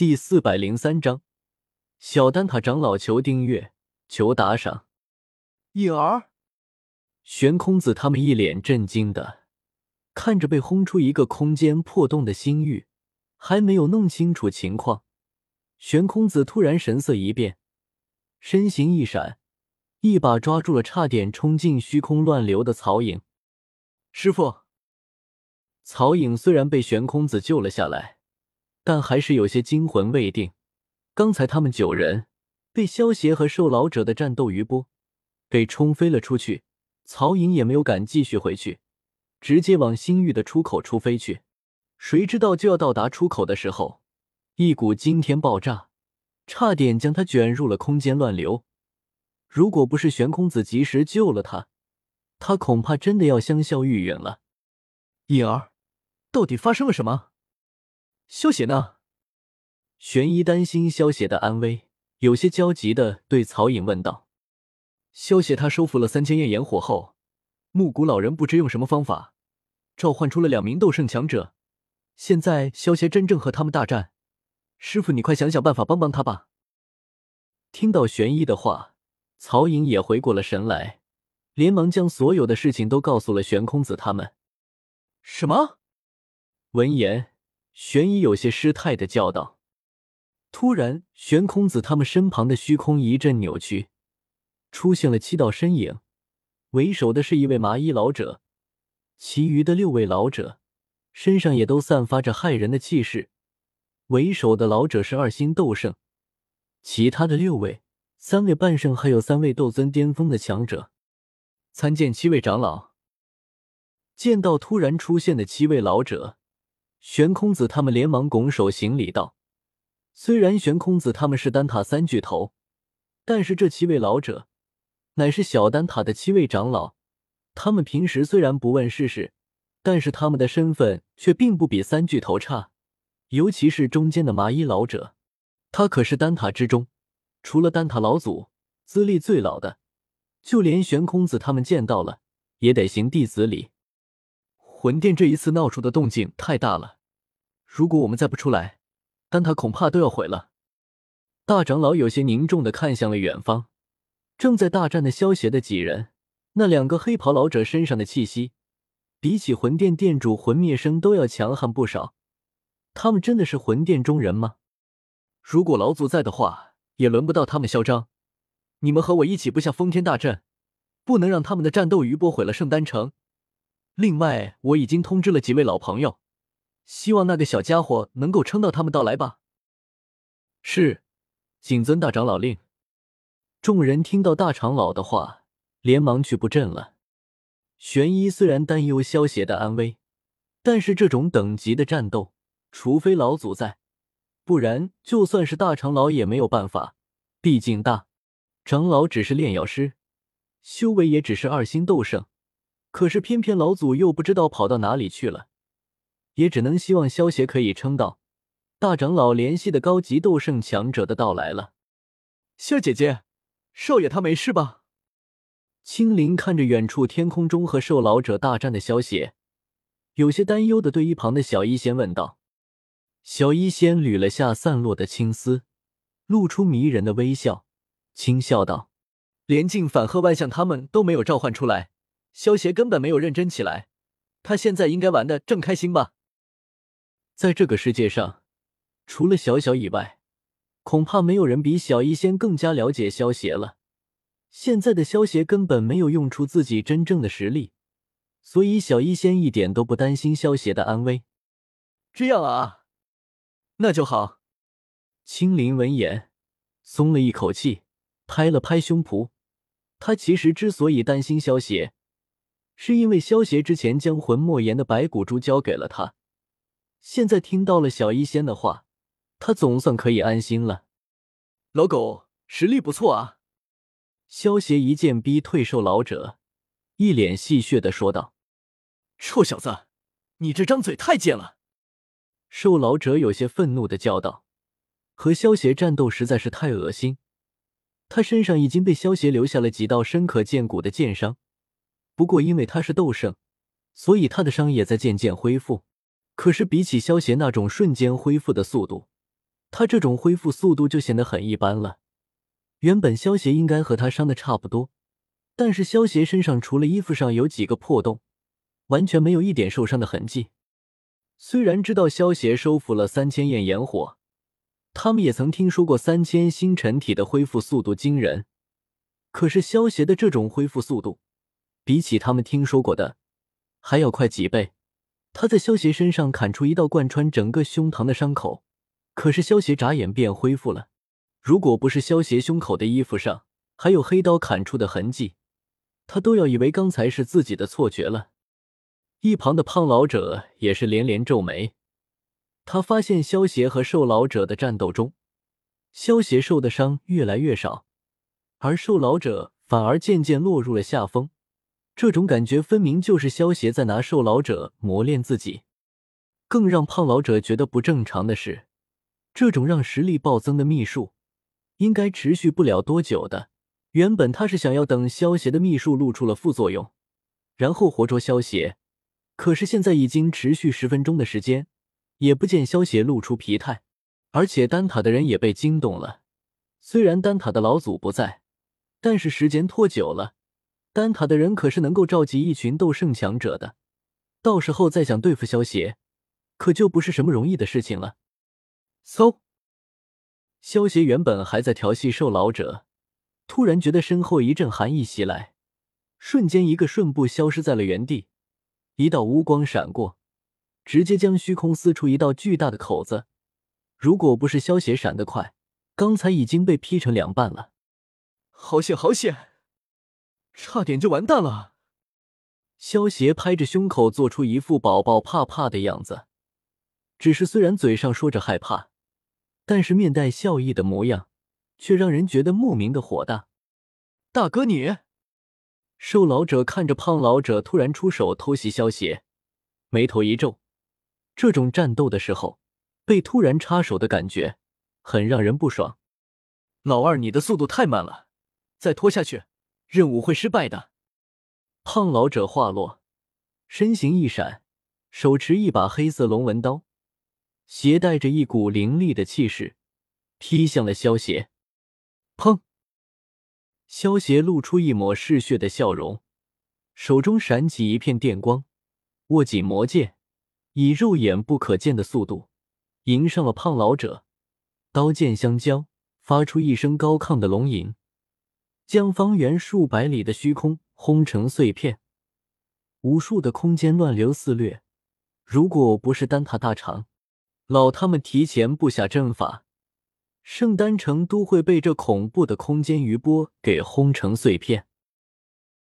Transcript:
第四百零三章，小丹塔长老求订阅，求打赏。颖儿，玄空子他们一脸震惊的看着被轰出一个空间破洞的星域，还没有弄清楚情况，玄空子突然神色一变，身形一闪，一把抓住了差点冲进虚空乱流的曹颖。师傅，曹颖虽然被悬空子救了下来，但还是有些惊魂未定。刚才他们九人被萧协和兽老者的战斗余波给冲飞了出去，曹颖也没有敢继续回去，直接往星域的出口处飞去。谁知道就要到达出口的时候，一股惊天爆炸，差点将他卷入了空间乱流。如果不是玄空子及时救了他，他恐怕真的要香消玉殒了。颖儿，到底发生了什么？萧邪呢？玄一担心萧邪的安危，有些焦急的对曹颖问道：“萧邪他收服了三千焱炎火后，木谷老人不知用什么方法，召唤出了两名斗圣强者。现在萧邪真正和他们大战，师傅你快想想办法帮帮他吧。”听到玄一的话，曹颖也回过了神来。连忙将所有的事情都告诉了玄空子他们。什么？闻言，玄一有些失态的叫道。突然，玄空子他们身旁的虚空一阵扭曲，出现了七道身影。为首的是一位麻衣老者，其余的六位老者身上也都散发着骇人的气势。为首的老者是二星斗圣，其他的六位，三位半圣，还有三位斗尊巅峰的强者。参见七位长老。见到突然出现的七位老者，玄空子他们连忙拱手行礼道：“虽然玄空子他们是丹塔三巨头，但是这七位老者乃是小丹塔的七位长老。他们平时虽然不问世事，但是他们的身份却并不比三巨头差。尤其是中间的麻衣老者，他可是丹塔之中除了丹塔老祖资历最老的。”就连玄空子他们见到了，也得行弟子礼。魂殿这一次闹出的动静太大了，如果我们再不出来，丹塔恐怕都要毁了。大长老有些凝重的看向了远方，正在大战的萧协的几人。那两个黑袍老者身上的气息，比起魂殿殿主魂灭生都要强悍不少。他们真的是魂殿中人吗？如果老祖在的话，也轮不到他们嚣张。你们和我一起布下封天大阵，不能让他们的战斗余波毁了圣丹城。另外，我已经通知了几位老朋友，希望那个小家伙能够撑到他们到来吧。是，谨遵大长老令。众人听到大长老的话，连忙去布阵了。玄一虽然担忧萧邪的安危，但是这种等级的战斗，除非老祖在，不然就算是大长老也没有办法。毕竟大。长老只是炼药师，修为也只是二星斗圣，可是偏偏老祖又不知道跑到哪里去了，也只能希望萧协可以撑到大长老联系的高级斗圣强者的到来了。萧姐姐，少爷他没事吧？青灵看着远处天空中和兽老者大战的萧协，有些担忧的对一旁的小医仙问道。小医仙捋了下散落的青丝，露出迷人的微笑。轻笑道：“连镜反贺万象他们都没有召唤出来，萧协根本没有认真起来。他现在应该玩的正开心吧？在这个世界上，除了小小以外，恐怕没有人比小医仙更加了解萧协了。现在的萧协根本没有用出自己真正的实力，所以小医仙一点都不担心萧协的安危。这样啊，那就好。”青灵闻言松了一口气。拍了拍胸脯，他其实之所以担心萧邪，是因为萧邪之前将魂莫言的白骨珠交给了他。现在听到了小医仙的话，他总算可以安心了。老狗实力不错啊！萧邪一剑逼退兽老者，一脸戏谑的说道：“臭小子，你这张嘴太贱了！”兽老者有些愤怒的叫道：“和萧邪战斗实在是太恶心。”他身上已经被萧邪留下了几道深可见骨的剑伤，不过因为他是斗圣，所以他的伤也在渐渐恢复。可是比起萧邪那种瞬间恢复的速度，他这种恢复速度就显得很一般了。原本萧协应该和他伤的差不多，但是萧协身上除了衣服上有几个破洞，完全没有一点受伤的痕迹。虽然知道萧协收服了三千焰炎火，他们也曾听说过三千星辰体的恢复速度惊人，可是萧协的这种恢复速度，比起他们听说过的还要快几倍。他在萧协身上砍出一道贯穿整个胸膛的伤口，可是萧协眨眼便恢复了。如果不是萧协胸口的衣服上还有黑刀砍出的痕迹，他都要以为刚才是自己的错觉了。一旁的胖老者也是连连皱眉，他发现萧协和瘦老者的战斗中，萧协受的伤越来越少，而瘦老者反而渐渐落入了下风。这种感觉分明就是萧协在拿瘦老者磨练自己。更让胖老者觉得不正常的是，这种让实力暴增的秘术，应该持续不了多久的。原本他是想要等萧协的秘术露出了副作用，然后活捉萧协。可是现在已经持续十分钟的时间，也不见萧协露出疲态，而且丹塔的人也被惊动了。虽然丹塔的老祖不在，但是时间拖久了。丹塔的人可是能够召集一群斗圣强者的，到时候再想对付萧邪，可就不是什么容易的事情了。嗖！萧邪原本还在调戏瘦老者，突然觉得身后一阵寒意袭来，瞬间一个瞬步消失在了原地。一道乌光闪过，直接将虚空撕出一道巨大的口子。如果不是萧邪闪得快，刚才已经被劈成两半了。好险，好险！差点就完蛋了！萧协拍着胸口，做出一副宝宝怕怕的样子。只是虽然嘴上说着害怕，但是面带笑意的模样，却让人觉得莫名的火大。大哥，你……瘦老者看着胖老者突然出手偷袭萧协，眉头一皱。这种战斗的时候被突然插手的感觉，很让人不爽。老二，你的速度太慢了，再拖下去。任务会失败的。胖老者话落，身形一闪，手持一把黑色龙纹刀，携带着一股凌厉的气势，劈向了萧邪。砰！萧邪露出一抹嗜血的笑容，手中闪起一片电光，握紧魔剑，以肉眼不可见的速度迎上了胖老者。刀剑相交，发出一声高亢的龙吟。将方圆数百里的虚空轰成碎片，无数的空间乱流肆虐。如果不是丹塔大长老他们提前布下阵法，圣丹城都会被这恐怖的空间余波给轰成碎片。